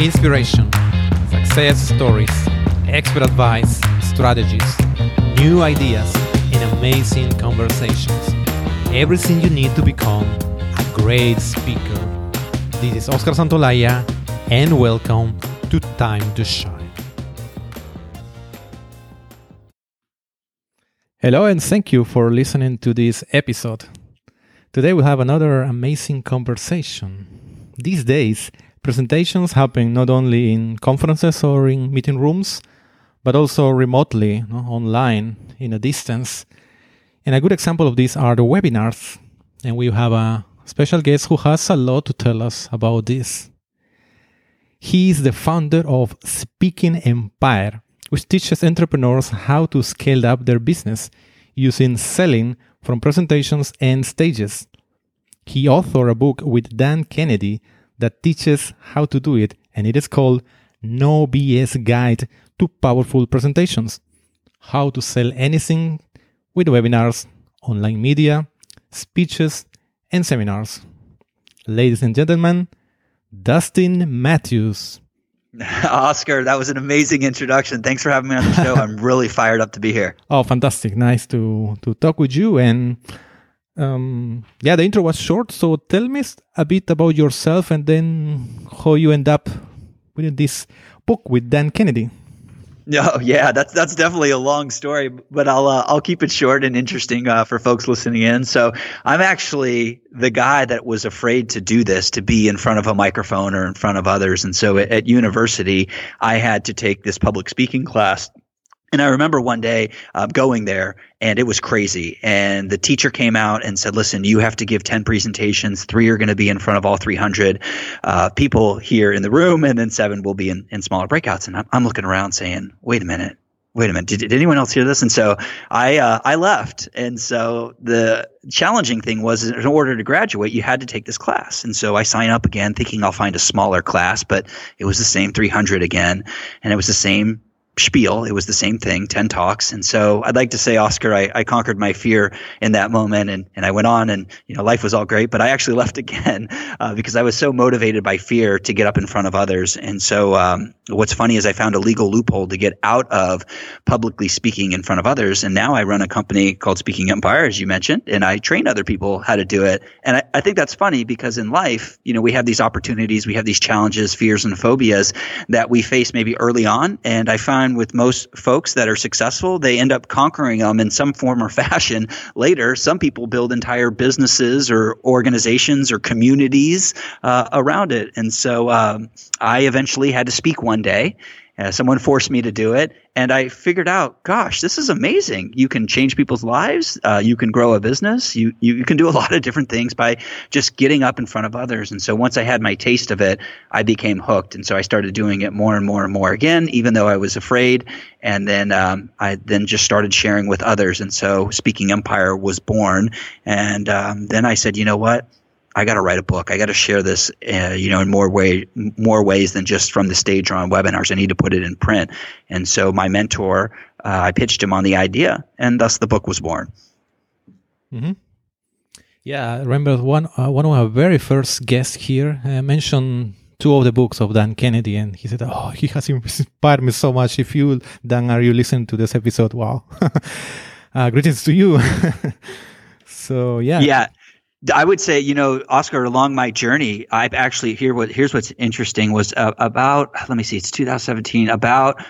inspiration, success stories, expert advice, strategies, new ideas, and amazing conversations. Everything you need to become a great speaker. This is Oscar Santolaya, and welcome to Time to Shine. Hello, and thank you for listening to this episode. Today we have another amazing conversation. These days, presentations happen not only in conferences or in meeting rooms, but also remotely, know, online, in a distance. And a good example of this are the webinars. And we have a special guest who has a lot to tell us about this. He is the founder of Speaking Empire, which teaches entrepreneurs how to scale up their business using selling from presentations and stages. He authored a book with Dan Kennedy that teaches how to do it, and it is called No BS Guide to Powerful Presentations How to Sell Anything with Webinars, Online Media, Speeches, and Seminars. Ladies and gentlemen, Dustin Matthews. Oscar, that was an amazing introduction. Thanks for having me on the show. I'm really fired up to be here. Oh, fantastic! Nice to to talk with you. And um, yeah, the intro was short. So tell me a bit about yourself, and then how you end up with this book with Dan Kennedy. No, yeah, that's that's definitely a long story, but I'll uh, I'll keep it short and interesting uh, for folks listening in. So I'm actually the guy that was afraid to do this, to be in front of a microphone or in front of others, and so at, at university I had to take this public speaking class and I remember one day uh, going there and it was crazy. And the teacher came out and said, listen, you have to give 10 presentations. Three are going to be in front of all 300 uh, people here in the room, and then seven will be in, in smaller breakouts. And I'm, I'm looking around saying, wait a minute. Wait a minute. Did, did anyone else hear this? And so I uh, I left. And so the challenging thing was, in order to graduate, you had to take this class. And so I sign up again, thinking I'll find a smaller class, but it was the same 300 again, and it was the same spiel. It was the same thing, 10 talks. And so I'd like to say, Oscar, I, I conquered my fear in that moment and, and I went on and, you know, life was all great, but I actually left again uh, because I was so motivated by fear to get up in front of others. And so um, what's funny is I found a legal loophole to get out of publicly speaking in front of others. And now I run a company called Speaking Empire, as you mentioned, and I train other people how to do it. And I, I think that's funny because in life, you know, we have these opportunities, we have these challenges, fears, and phobias that we face maybe early on. And I find find with most folks that are successful, they end up conquering them in some form or fashion later. Some people build entire businesses or organizations or communities uh, around it. And so um, I eventually had to speak one day uh, someone forced me to do it, and I figured out, gosh, this is amazing. You can change people's lives. Uh, you can grow a business. You, you you can do a lot of different things by just getting up in front of others. And so once I had my taste of it, I became hooked, and so I started doing it more and more and more again, even though I was afraid. And then um, I then just started sharing with others, and so Speaking Empire was born. And um, then I said, you know what? I got to write a book. I got to share this, uh, you know, in more way, more ways than just from the stage or on webinars. I need to put it in print. And so my mentor, uh, I pitched him on the idea, and thus the book was born. Mm-hmm. Yeah, I remember one uh, one of our very first guests here uh, mentioned two of the books of Dan Kennedy, and he said, "Oh, he has inspired me so much. If you, Dan, are you listening to this episode? Wow, uh, greetings to you." so yeah, yeah. I would say, you know, Oscar, along my journey, I've actually here what here's what's interesting was uh, about let me see, it's 2017, about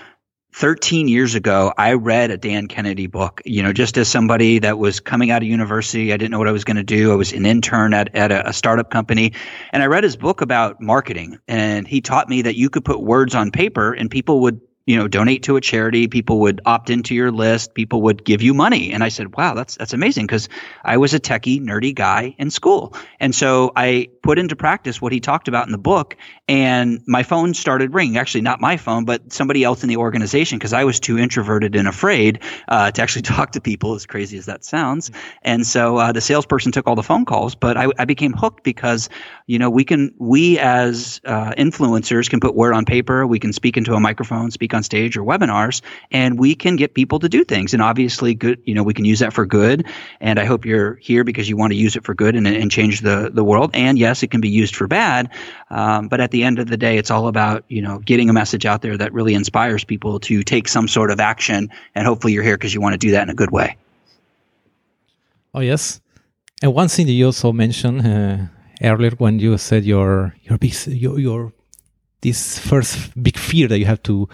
13 years ago, I read a Dan Kennedy book, you know, just as somebody that was coming out of university. I didn't know what I was going to do. I was an intern at, at a, a, startup company. And I read his book about marketing. And he taught me that you could put words on paper and people would you know, donate to a charity. People would opt into your list. People would give you money. And I said, wow, that's, that's amazing because I was a techie, nerdy guy in school. And so I put into practice what he talked about in the book and my phone started ringing. Actually, not my phone, but somebody else in the organization because I was too introverted and afraid uh, to actually talk to people, as crazy as that sounds. And so uh, the salesperson took all the phone calls, but I, I, became hooked because, you know, we can, we as uh, influencers can put word on paper. We can speak into a microphone, speak on stage or webinars, and we can get people to do things. And obviously, good, you know, we can use that for good. And I hope you're here because you want to use it for good and, and change the the world. And yes, it can be used for bad. Um, but at the end of the day, it's all about you know getting a message out there that really inspires people to take some sort of action. And hopefully, you're here because you want to do that in a good way. Oh yes, and one thing that you also mentioned uh, earlier when you said your your your, your this first big fear that you have to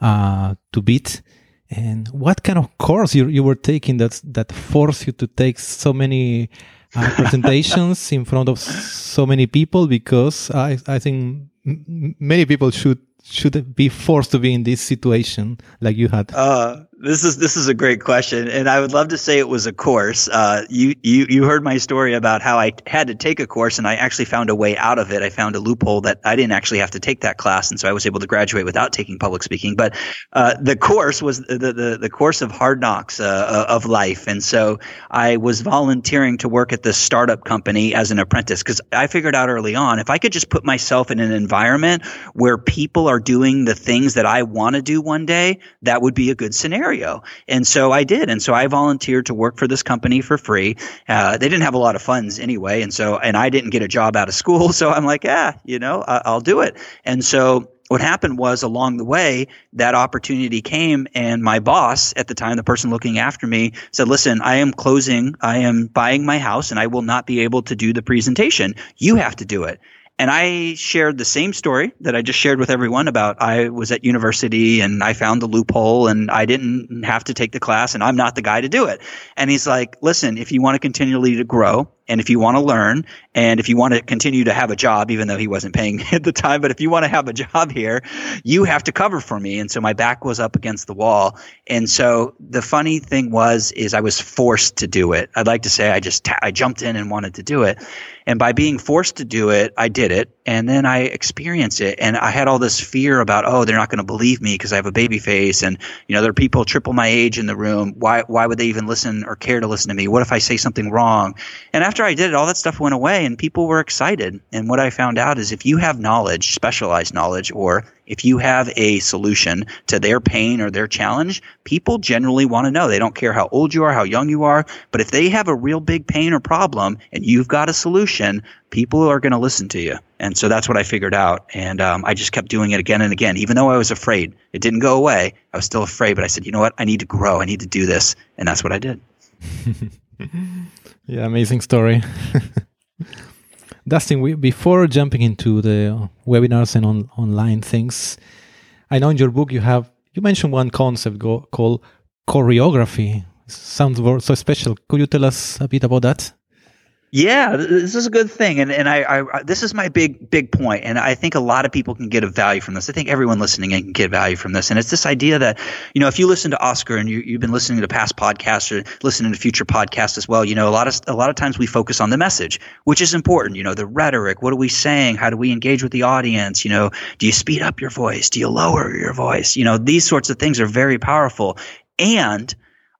uh, to beat, and what kind of course you you were taking that that forced you to take so many uh, presentations in front of so many people? Because I I think many people should should be forced to be in this situation like you had? Uh, this is this is a great question, and I would love to say it was a course. Uh, you you you heard my story about how I had to take a course, and I actually found a way out of it. I found a loophole that I didn't actually have to take that class, and so I was able to graduate without taking public speaking. But uh, the course was the, the the course of hard knocks uh, of life, and so I was volunteering to work at this startup company as an apprentice because I figured out early on if I could just put myself in an environment where people are doing the things that I want to do one day, that would be a good scenario. And so I did. And so I volunteered to work for this company for free. Uh, they didn't have a lot of funds anyway. And so, and I didn't get a job out of school. So I'm like, yeah, you know, I- I'll do it. And so what happened was along the way that opportunity came and my boss at the time the person looking after me said listen i am closing i am buying my house and i will not be able to do the presentation you have to do it and I shared the same story that I just shared with everyone about I was at university and I found the loophole and I didn't have to take the class and I'm not the guy to do it. And he's like, listen, if you want to continually to grow and if you want to learn and if you want to continue to have a job, even though he wasn't paying at the time, but if you want to have a job here, you have to cover for me. And so my back was up against the wall. And so the funny thing was, is I was forced to do it. I'd like to say I just, I jumped in and wanted to do it. And by being forced to do it, I did it. And then I experienced it. And I had all this fear about, oh, they're not going to believe me because I have a baby face. And, you know, there are people triple my age in the room. Why, why would they even listen or care to listen to me? What if I say something wrong? And after I did it, all that stuff went away and people were excited. And what I found out is if you have knowledge, specialized knowledge, or if you have a solution to their pain or their challenge, people generally want to know. They don't care how old you are, how young you are, but if they have a real big pain or problem and you've got a solution, people are going to listen to you. And so that's what I figured out. And um, I just kept doing it again and again, even though I was afraid. It didn't go away. I was still afraid, but I said, you know what? I need to grow. I need to do this. And that's what I did. yeah, amazing story. Dustin, we, before jumping into the webinars and on, online things, I know in your book you have you mentioned one concept go, called choreography. Sounds so special. Could you tell us a bit about that? Yeah, this is a good thing, and and I, I, this is my big big point, and I think a lot of people can get a value from this. I think everyone listening can get value from this, and it's this idea that you know if you listen to Oscar and you, you've been listening to past podcasts or listening to future podcasts as well, you know a lot of a lot of times we focus on the message, which is important. You know the rhetoric, what are we saying? How do we engage with the audience? You know, do you speed up your voice? Do you lower your voice? You know, these sorts of things are very powerful, and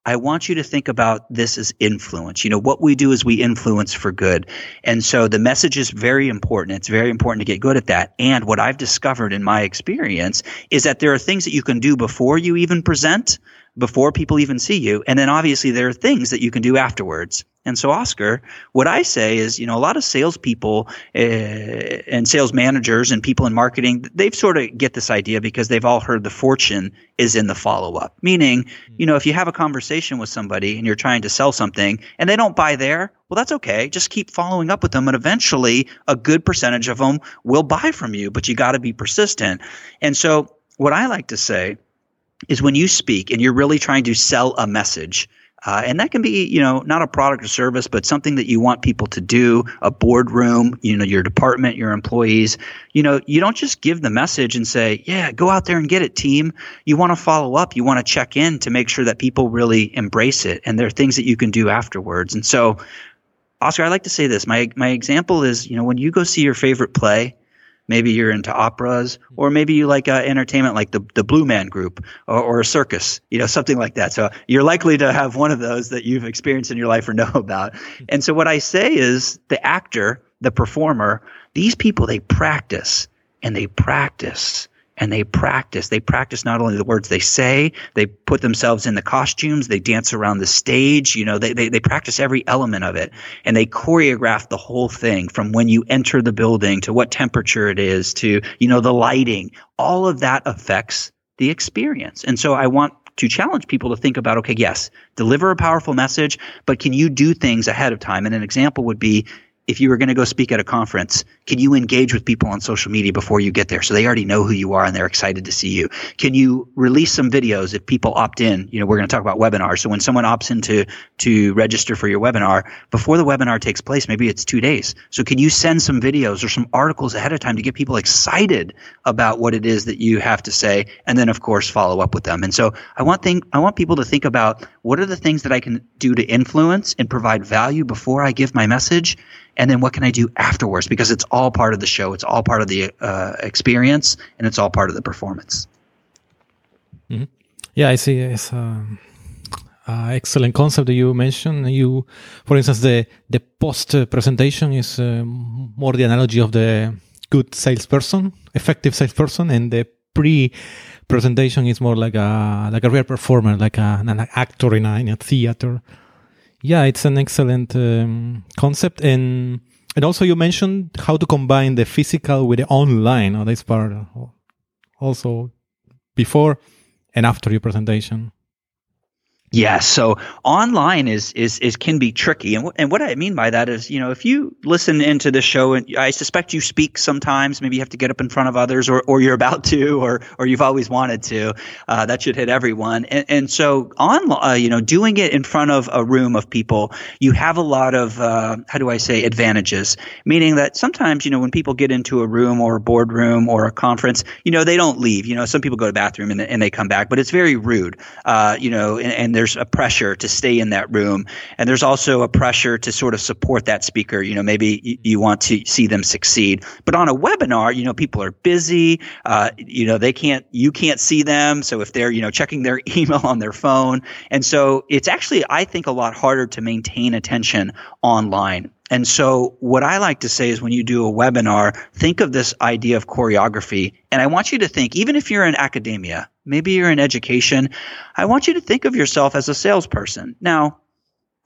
I want you to think about this as influence. You know, what we do is we influence for good. And so the message is very important. It's very important to get good at that. And what I've discovered in my experience is that there are things that you can do before you even present, before people even see you. And then obviously there are things that you can do afterwards. And so, Oscar, what I say is, you know, a lot of salespeople uh, and sales managers and people in marketing, they've sort of get this idea because they've all heard the fortune is in the follow up. Meaning, you know, if you have a conversation with somebody and you're trying to sell something and they don't buy there, well, that's okay. Just keep following up with them, and eventually, a good percentage of them will buy from you. But you got to be persistent. And so, what I like to say is when you speak and you're really trying to sell a message uh, and that can be, you know, not a product or service, but something that you want people to do, a boardroom, you know, your department, your employees. You know, you don't just give the message and say, yeah, go out there and get it, team. You want to follow up. You want to check in to make sure that people really embrace it. And there are things that you can do afterwards. And so, Oscar, I like to say this. My, my example is, you know, when you go see your favorite play, Maybe you're into operas, or maybe you like uh, entertainment like the the Blue Man Group or, or, a circus, you know, something like that. So you're likely to have one of those that you've experienced in your life or know about. And so what I say is the actor, the performer, these people they practice and they practice and they practice. They practice not only the words they say, they put themselves in the costumes, they dance around the stage, you know, they, they, they practice every element of it and they choreograph the whole thing from when you enter the building to what temperature it is to, you know, the lighting. All of that affects the experience. And so I want to challenge people to think about okay, yes, deliver a powerful message, but can you do things ahead of time? And an example would be if you were going to go speak at a conference, can you engage with people on social media before you get there so they already know who you are and they're excited to see you? Can you release some videos if people opt in? You know, we're going to talk about webinars. So when someone opts in to, to register for your webinar, before the webinar takes place, maybe it's two days. So can you send some videos or some articles ahead of time to get people excited about what it is that you have to say? And then of course follow up with them. And so I want think, I want people to think about what are the things that I can do to influence and provide value before I give my message? And then what can I do afterwards? Because it's all part of the show, it's all part of the uh, experience, and it's all part of the performance. Mm-hmm. Yeah, I see. It's an uh, excellent concept that you mentioned. You, for instance, the the post presentation is uh, more the analogy of the good salesperson, effective salesperson, and the pre presentation is more like a like a real performer, like a, an actor in a, in a theater yeah, it's an excellent um, concept, and and also you mentioned how to combine the physical with the online. Oh, this part also before and after your presentation. Yeah, so online is is is can be tricky, and and what I mean by that is, you know, if you listen into the show, and I suspect you speak sometimes, maybe you have to get up in front of others, or or you're about to, or or you've always wanted to. Uh, that should hit everyone, and and so on, uh, you know, doing it in front of a room of people, you have a lot of uh, how do I say advantages, meaning that sometimes you know when people get into a room or a boardroom or a conference, you know, they don't leave. You know, some people go to the bathroom and and they come back, but it's very rude. Uh, you know, and, and there's a pressure to stay in that room. And there's also a pressure to sort of support that speaker. You know, maybe you, you want to see them succeed. But on a webinar, you know, people are busy. Uh, you know, they can't, you can't see them. So if they're, you know, checking their email on their phone. And so it's actually, I think, a lot harder to maintain attention online. And so what I like to say is when you do a webinar, think of this idea of choreography. And I want you to think, even if you're in academia, maybe you're in education, I want you to think of yourself as a salesperson. Now,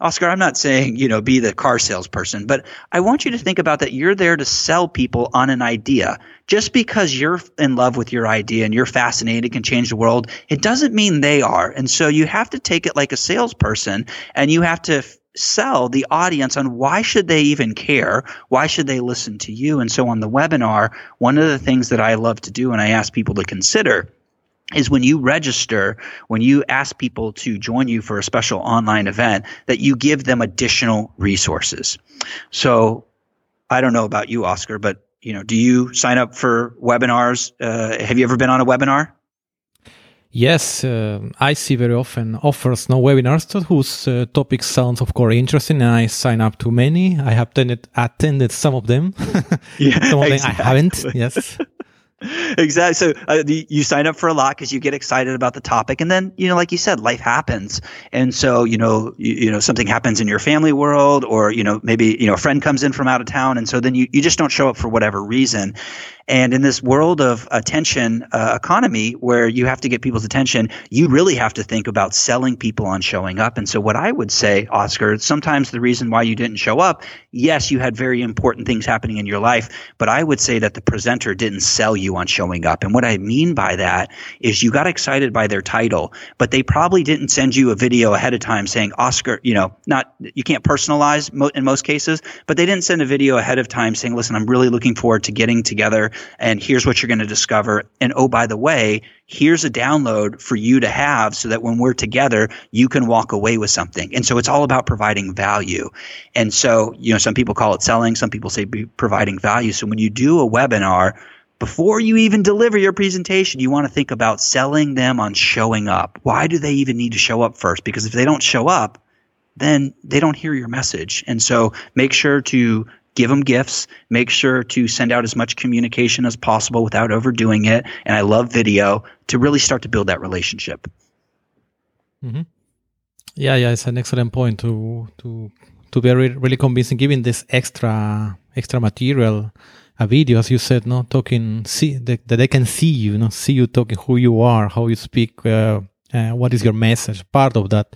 Oscar, I'm not saying, you know, be the car salesperson, but I want you to think about that you're there to sell people on an idea. Just because you're in love with your idea and you're fascinated can change the world, it doesn't mean they are. And so you have to take it like a salesperson and you have to sell the audience on why should they even care? Why should they listen to you? And so on the webinar, one of the things that I love to do and I ask people to consider is when you register, when you ask people to join you for a special online event, that you give them additional resources. So I don't know about you, Oscar, but you know, do you sign up for webinars? Uh, have you ever been on a webinar? Yes, uh, I see very often offers no webinars whose uh, topic sounds of course interesting, and I sign up to many. I have attended, attended some of them. yeah, some of exactly. them I haven't. Yes. Exactly. So uh, you sign up for a lot because you get excited about the topic, and then you know, like you said, life happens, and so you know, you, you, know, something happens in your family world, or you know, maybe you know, a friend comes in from out of town, and so then you you just don't show up for whatever reason, and in this world of attention uh, economy where you have to get people's attention, you really have to think about selling people on showing up. And so, what I would say, Oscar, sometimes the reason why you didn't show up, yes, you had very important things happening in your life, but I would say that the presenter didn't sell you on showing up. And what I mean by that is you got excited by their title, but they probably didn't send you a video ahead of time saying, Oscar, you know, not, you can't personalize in most cases, but they didn't send a video ahead of time saying, listen, I'm really looking forward to getting together and here's what you're going to discover. And oh, by the way, here's a download for you to have so that when we're together, you can walk away with something. And so it's all about providing value. And so, you know, some people call it selling, some people say providing value. So when you do a webinar, before you even deliver your presentation, you want to think about selling them on showing up. Why do they even need to show up first? Because if they don't show up, then they don't hear your message. And so make sure to give them gifts, make sure to send out as much communication as possible without overdoing it. And I love video to really start to build that relationship. Mm-hmm. Yeah, yeah, it's an excellent point to to to be really, really convincing, giving this extra extra material a video, as you said, no, talking, see that, that they can see you, no, see you talking, who you are, how you speak, uh, uh, what is your message, part of that.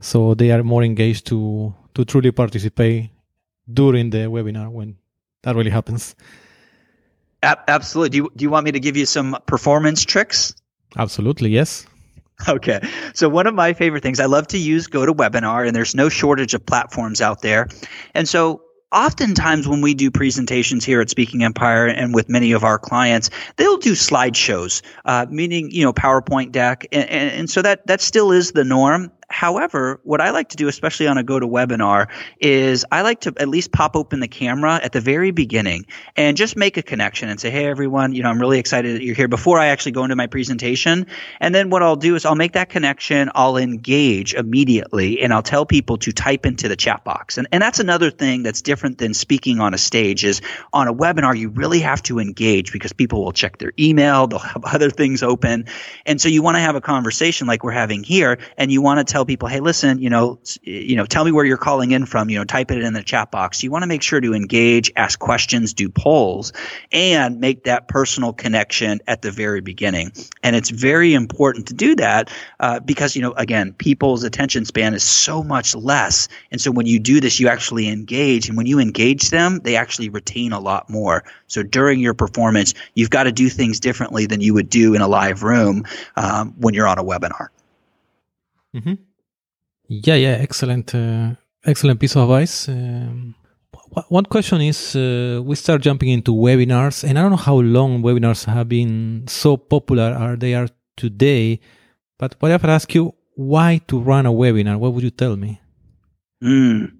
So they are more engaged to to truly participate during the webinar when that really happens. Absolutely. Do you, do you want me to give you some performance tricks? Absolutely, yes. Okay. So one of my favorite things, I love to use GoToWebinar, and there's no shortage of platforms out there. And so oftentimes when we do presentations here at Speaking Empire and with many of our clients, they'll do slideshows, uh, meaning you know PowerPoint deck, and, and, and, so that that still is the norm. However, what I like to do, especially on a GoToWebinar, is I like to at least pop open the camera at the very beginning and just make a connection and say, "Hey, everyone, you know, I'm really excited that you're here." Before I actually go into my presentation, and then what I'll do is I'll make that connection, I'll engage immediately, and I'll tell people to type into the chat box. And and that's another thing that's different than speaking on a stage. Is on a webinar you really have to engage because people will check their email, they'll have other things open, and so you want to have a conversation like we're having here, and you want to tell tell people, hey, listen, you know, you know, tell me where you're calling in from. You know, type it in the chat box. You want to make sure to engage, ask questions, do polls, and make that personal connection at the very beginning. And it's very important to do that uh, because you know, again, people's attention span is so much less, and so when you do this, you actually engage, and when you engage them, they actually retain a lot more. So during your performance, you've got to do things differently than you would do in a live room um, when you're on a webinar. Mm-hmm. Yeah, yeah, excellent, uh, excellent piece of advice. Um, one question is uh, we start jumping into webinars, and I don't know how long webinars have been so popular are they are today. But what if I ask you why to run a webinar? What would you tell me? Mm,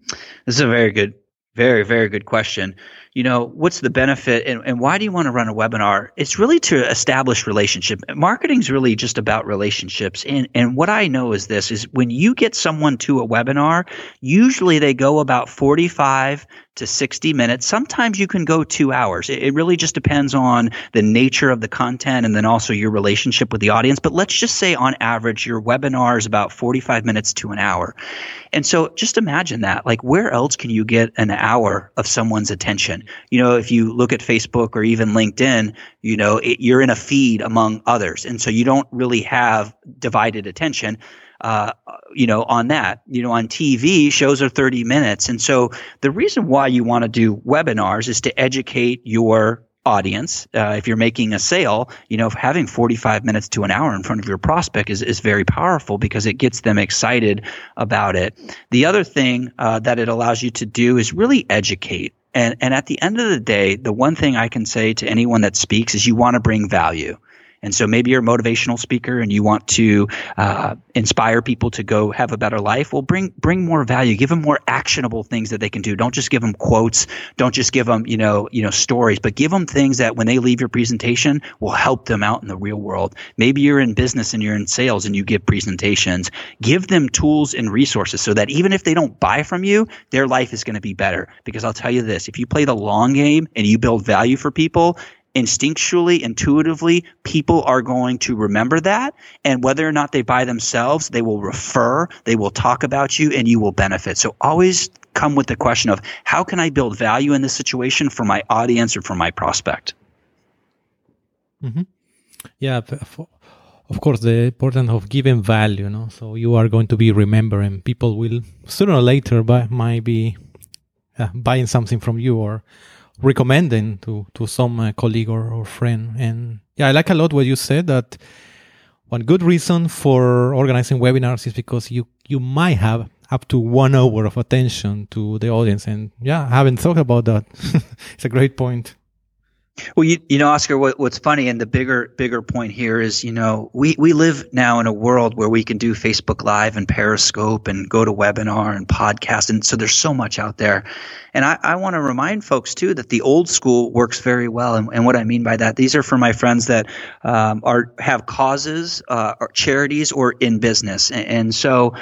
this is a very good, very very good question you know, what's the benefit and, and why do you want to run a webinar? It's really to establish relationship. Marketing is really just about relationships. And, and what I know is this is when you get someone to a webinar, usually they go about 45 to 60 minutes. Sometimes you can go two hours. It, it, really just depends on the nature of the content and then also your relationship with the audience. But let's just say on average, your webinar is about 45 minutes to an hour. And so just imagine that. Like, where else can you get an hour of someone's attention? You know, if you look at Facebook or even LinkedIn, you know, it, you're in a feed among others. And so you don't really have divided attention uh, you know, on that. You know, on TV, shows are 30 minutes. And so the reason why you want to do webinars is to educate your audience. Uh, if you're making a sale, you know, having 45 minutes to an hour in front of your prospect is, is very powerful because it gets them excited about it. The other thing uh, that it allows you to do is really educate. And, and at the end of the day, the one thing I can say to anyone that speaks is you want to bring value. And so maybe you're a motivational speaker and you want to uh, inspire people to go have a better life. Well, bring bring more value. Give them more actionable things that they can do. Don't just give them quotes. Don't just give them you know you know stories, but give them things that when they leave your presentation will help them out in the real world. Maybe you're in business and you're in sales and you give presentations. Give them tools and resources so that even if they don't buy from you, their life is going to be better. Because I'll tell you this: if you play the long game and you build value for people, instinctually, intuitively, people are going to remember that. And whether or not they buy themselves, they will refer, they will talk about you, and you will benefit. So always come with the question of how can I build value in this situation for my audience or for my prospect? Mm-hmm. Yeah, of course, the importance of giving value. No? So you are going to be remembering. People will sooner or later buy, might be uh, buying something from you or recommending to to some uh, colleague or, or friend. And yeah, I like a lot what you said that one good reason for organizing webinars is because you you might have up to one hour of attention to the audience. And yeah, I haven't thought about that. it's a great point. Well, you, you know, Oscar, what, what's funny and the bigger bigger point here is, you know, we, we live now in a world where we can do Facebook Live and Periscope and GoToWebinar and podcast. And so there's so much out there. And I, I want to remind folks, too, that the old school works very well. And, and what I mean by that, these are for my friends that um, are have causes, uh, or charities, or in business. and, and so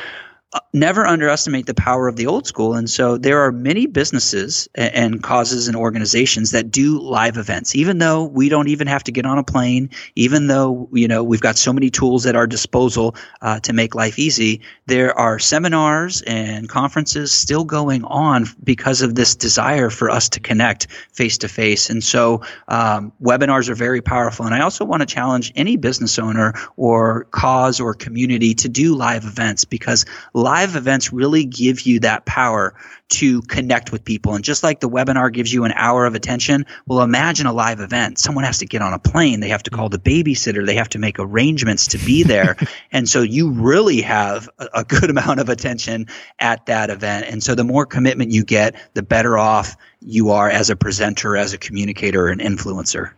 never underestimate the power of the old school. And so there are many businesses and, and, causes and organizations that do live events, even though we don't even have to get on a plane, even though, you know, we've got so many tools at our disposal uh, to make life easy. There are seminars and conferences still going on because of this desire for us to connect face to face. And so um, webinars are very powerful. And I also want to challenge any business owner or cause or community to do live events because live events really give you that power to connect with people. And just like the webinar gives you an hour of attention, well, imagine a live event. Someone has to get on a plane. They have to call the babysitter. They have to make arrangements to be there. and so you really have a, a good amount of attention at that event. And so the more commitment you get, the better off you are as a presenter, as a communicator, an influencer.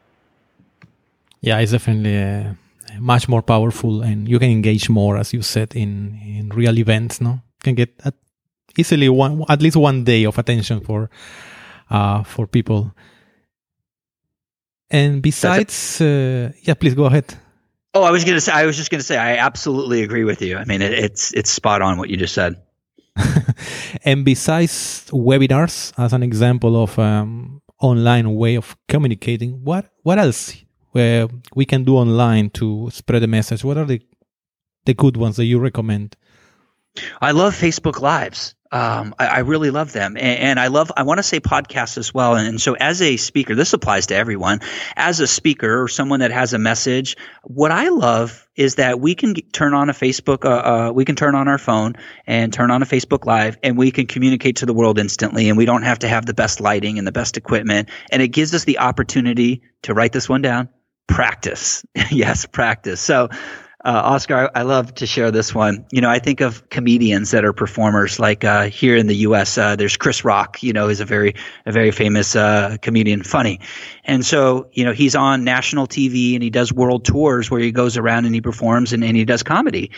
Yeah, it's definitely uh, much more powerful, and you can engage more, as you said, in in real events. No, you can get at easily one at least one day of attention for uh, for people. And besides, uh, yeah, please go ahead. Oh, I was gonna say. I was just gonna say. I absolutely agree with you. I mean, it, it's it's spot on what you just said. and besides webinars, as an example of um, online way of communicating, what what else where we can do online to spread the message? What are the the good ones that you recommend? I love Facebook Lives. Um, I, I, really love them, and, and I love. I want to say podcasts as well. And, so, as a speaker, this applies to everyone. As a speaker or someone that has a message, what I love is that we can turn on a Facebook. Uh, uh, we can turn on our phone and turn on a Facebook Live, and we can communicate to the world instantly. And we don't have to have the best lighting and the best equipment. And it gives us the opportunity to write this one down, practice. yes, practice. So uh, Oscar, I, I, love to share this one. You know, I think of comedians that are performers. Like uh, here in the U.S., uh, there's Chris Rock. You know, is a very a very famous uh, comedian, funny, and so you know he's on national TV and he does world tours where he goes around and he performs and, and he does comedy.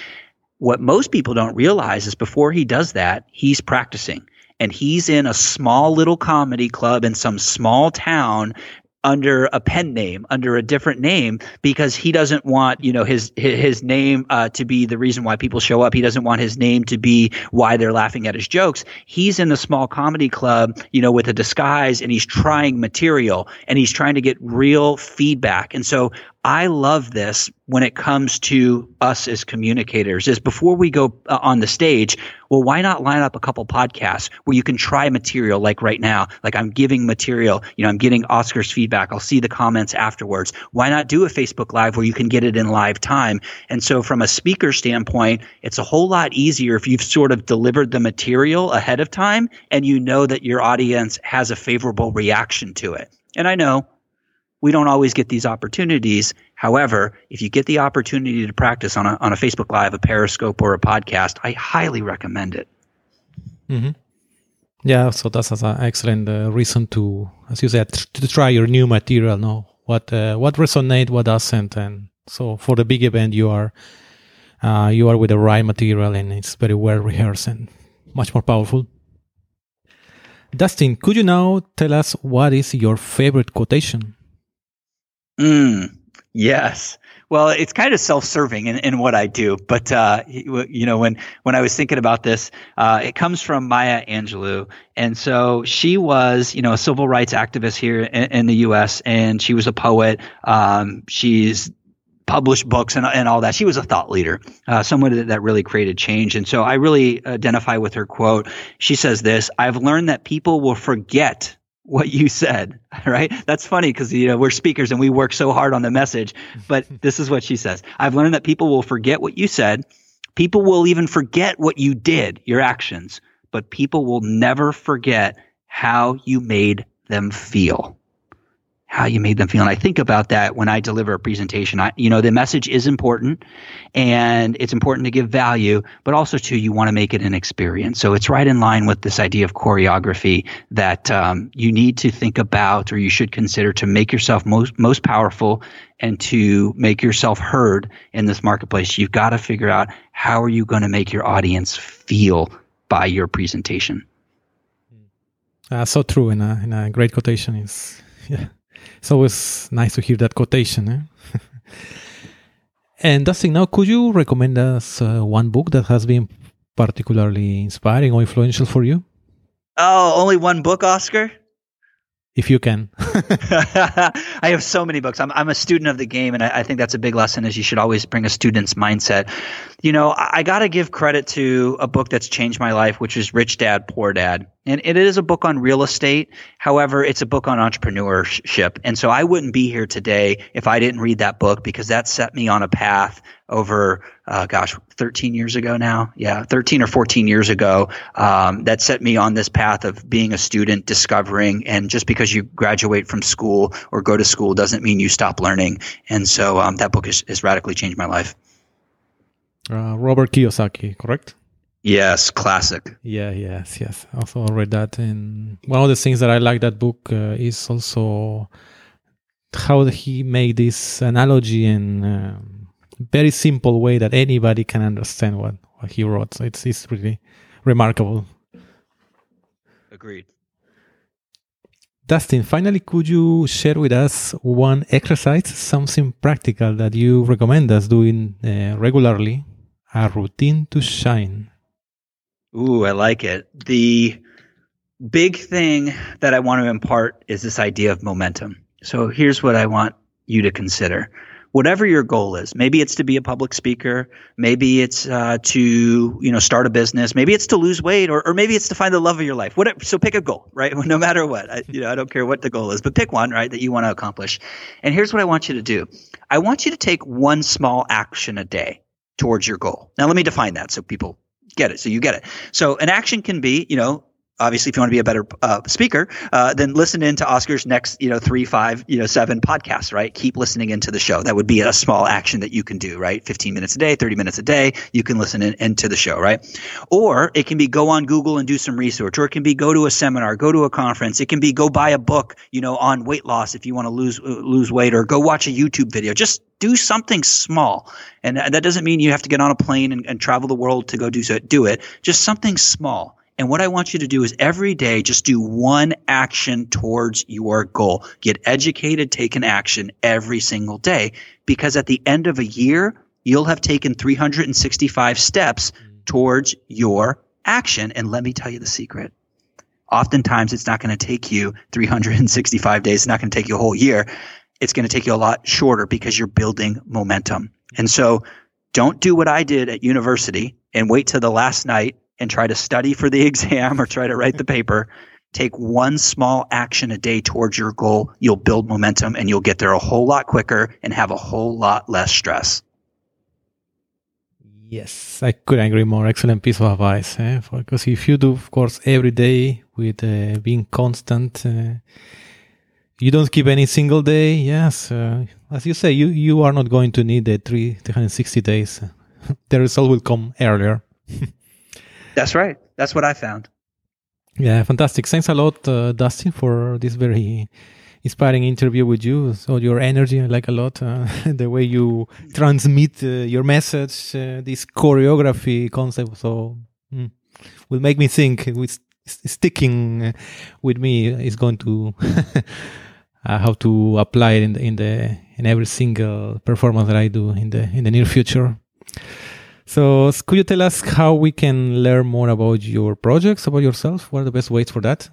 What most people don't realize is before he does that, he's practicing and he's in a small little comedy club in some small town under a pen name, under a different name, because he doesn't want, you know, his his name uh, to be the reason why people show up. He doesn't want his name to be why they're laughing at his jokes. He's in a small comedy club, you know, with a disguise, and he's trying material, and he's trying to get real feedback. And so I love this when it comes to us as communicators is before we go uh, on the stage, well, why not line up a couple podcasts where you can try material like right now? Like I'm giving material, you know, I'm getting Oscar's feedback. I'll see the comments afterwards. Why not do a Facebook Live where you can get it in live time? And so from a speaker standpoint, it's a whole lot easier if you've sort of delivered the material ahead of time and you know that your audience has a favorable reaction to it. And I know we don't always get these opportunities. However, if you get the opportunity to practice on a, on a Facebook Live, a Periscope, or a podcast, I highly recommend it. Mm-hmm. Yeah, so that's an excellent uh, reason to, as you said, to try your new material. No, what uh, what resonate, what doesn't, and so for the big event, you are uh, you are with the right material, and it's very well rehearsed and much more powerful. Dustin, could you now tell us what is your favorite quotation? Mm, yes. Well, it's kind of self-serving in, in what I do, but uh, you know, when when I was thinking about this, uh, it comes from Maya Angelou, and so she was, you know, a civil rights activist here in, in the U.S. and she was a poet. Um, she's published books and, and all that. She was a thought leader, uh, someone that, that really created change. And so I really identify with her quote. She says this I've learned that people will forget what you said, right? That's funny because you know we're speakers and we work so hard on the message. But this is what she says: I've learned that people will forget what you said. People will even forget what you did, your actions, but people will never forget how you made them feel how you made them feel. And I think about that when I deliver a presentation. I, you know, the message is important and it's important to give value, but also too, you want to make it an experience. So it's right in line with this idea of choreography that um, you need to think about or you should consider to make yourself most, most powerful and to make yourself heard in this marketplace. You've got to figure out how are you going to make your audience feel by your presentation. Uh, so true, and a, and a great quotation is yeah it's always nice to hear that quotation. Eh? and Dustin, now could you recommend us uh, one book that has been particularly inspiring or influential for you? Oh, only one book, Oscar? if you can. I have so many books. I'm, I'm a student of the game, and I, I, think that's a big lesson. Is you should always bring a student's mindset. You know, I, I got to give credit to a book that's changed my life, which is Rich Dad Poor Dad, and it is a book on real estate. However, it's a book on entrepreneurship, and so I wouldn't be here today if I didn't read that book because that set me on a path over, uh, gosh, 13 years ago now. Yeah, 13 or 14 years ago. Um, that set me on this path of being a student, discovering, and just because you graduate from school or go to school doesn't mean you stop learning. And so um, that book has, has radically changed my life. Uh, Robert Kiyosaki, correct? Yes, classic. Yeah, yes, yes. Also read that, and one of the things that I like that book uh, is also how he made this analogy in um, very simple way that anybody can understand what, what he wrote. So it's it's really remarkable. Agreed. Dustin, finally, could you share with us one exercise, something practical that you recommend us doing uh, regularly, a routine to shine? Ooh, I like it. The big thing that I want to impart is this idea of momentum. So here's what I want you to consider whatever your goal is. Maybe it's to be a public speaker. Maybe it's uh, to you know start a business. Maybe it's to lose weight, or, or maybe it's to find the love of your life. Whatever. So pick a goal, right? No matter what, I, you know, I don't care what the goal is, but pick one, right, that you want to accomplish. And here's what I want you to do. I want you to take one small action a day towards your goal. Now, let me define that so people get it. So you get it. So an action can be, you know, obviously if you want to be a better uh, speaker uh, then listen into oscar's next you know three five you know seven podcasts right? Keep listening into the show. That would be a small action that you can do right? 15 minutes a day 30 minutes a day you can listen in, into the show right? Or it can be go on google and do some research or it can be go to a seminar go to a conference. It can be go buy a book you know on weight loss if you want to lose uh, lose weight or go watch a youtube video. Just do something small. And that doesn't mean you have to get on a plane and, and travel the world to go do so do it. Just something small and what I want you to do is every day just do one action towards your goal. Get educated, take an action every single day because at the end of a year, you'll have taken 365 steps towards your action. And let me tell you the secret. Oftentimes it's not going to take you 365 days. It's not going to take you a whole year. It's going to take you a lot shorter because you're building momentum. And so don't do what I did at university and wait till the last night and try to study for the exam or try to write the paper. Take one small action a day towards your goal. You'll build momentum and you'll get there a whole lot quicker and have a whole lot less stress. Yes, I couldn't agree more. Excellent piece of advice. Eh? Because if you do, of course, every day with uh, being constant, uh, you don't skip any single day. Yes, uh, as you say, you, you are not going to need the three, 360 days. the result will come earlier. That's right. That's what I found. Yeah, fantastic. Thanks a lot, uh, Dustin, for this very inspiring interview with you. So your energy, I like a lot uh, the way you transmit uh, your message, uh, this choreography concept. So mm, will make me think. With sticking uh, with me is going to uh, how to apply it in the, in the in every single performance that I do in the in the near future. So, could you tell us how we can learn more about your projects, about yourself? What are the best ways for that?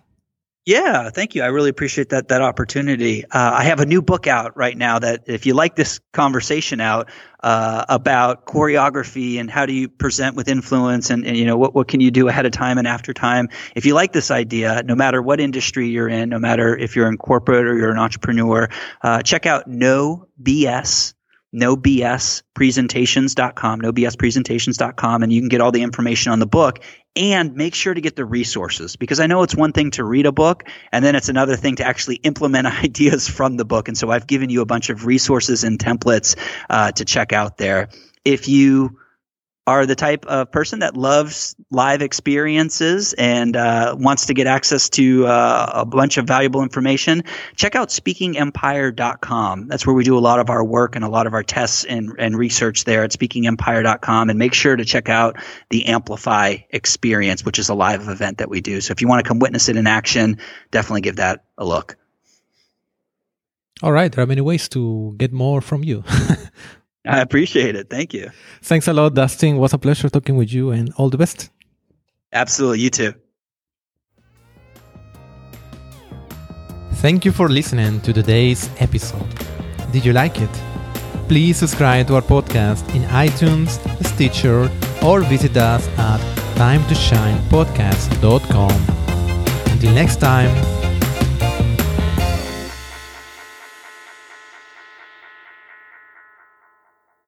Yeah, thank you. I really appreciate that that opportunity. Uh, I have a new book out right now that if you like this conversation out uh, about choreography and how do you present with influence and, and, you know what what can you do ahead of time and after time. If you like this idea, no matter what industry you're in, no matter if you're in corporate or you're an entrepreneur, uh, check out No BS nobspresentations.com, nobspresentations.com, and you can get all the information on the book and make sure to get the resources because I know it's one thing to read a book and then it's another thing to actually implement ideas from the book. And so I've given you a bunch of resources and templates uh, to check out there. If you are the type of person that loves live experiences and uh, wants to get access to uh, a bunch of valuable information, check out speakingempire.com. That's where we do a lot of our work and a lot of our tests and, and research there at speakingempire.com. And make sure to check out the Amplify experience, which is a live event that we do. So if you want to come witness it in action, definitely give that a look. All right. There are many ways to get more from you. I appreciate it. Thank you. Thanks a lot, Dustin. It was a pleasure talking with you and all the best. Absolutely. You too. Thank you for listening to today's episode. Did you like it? Please subscribe to our podcast in iTunes, Stitcher, or visit us at timetoshinepodcast.com. Until next time,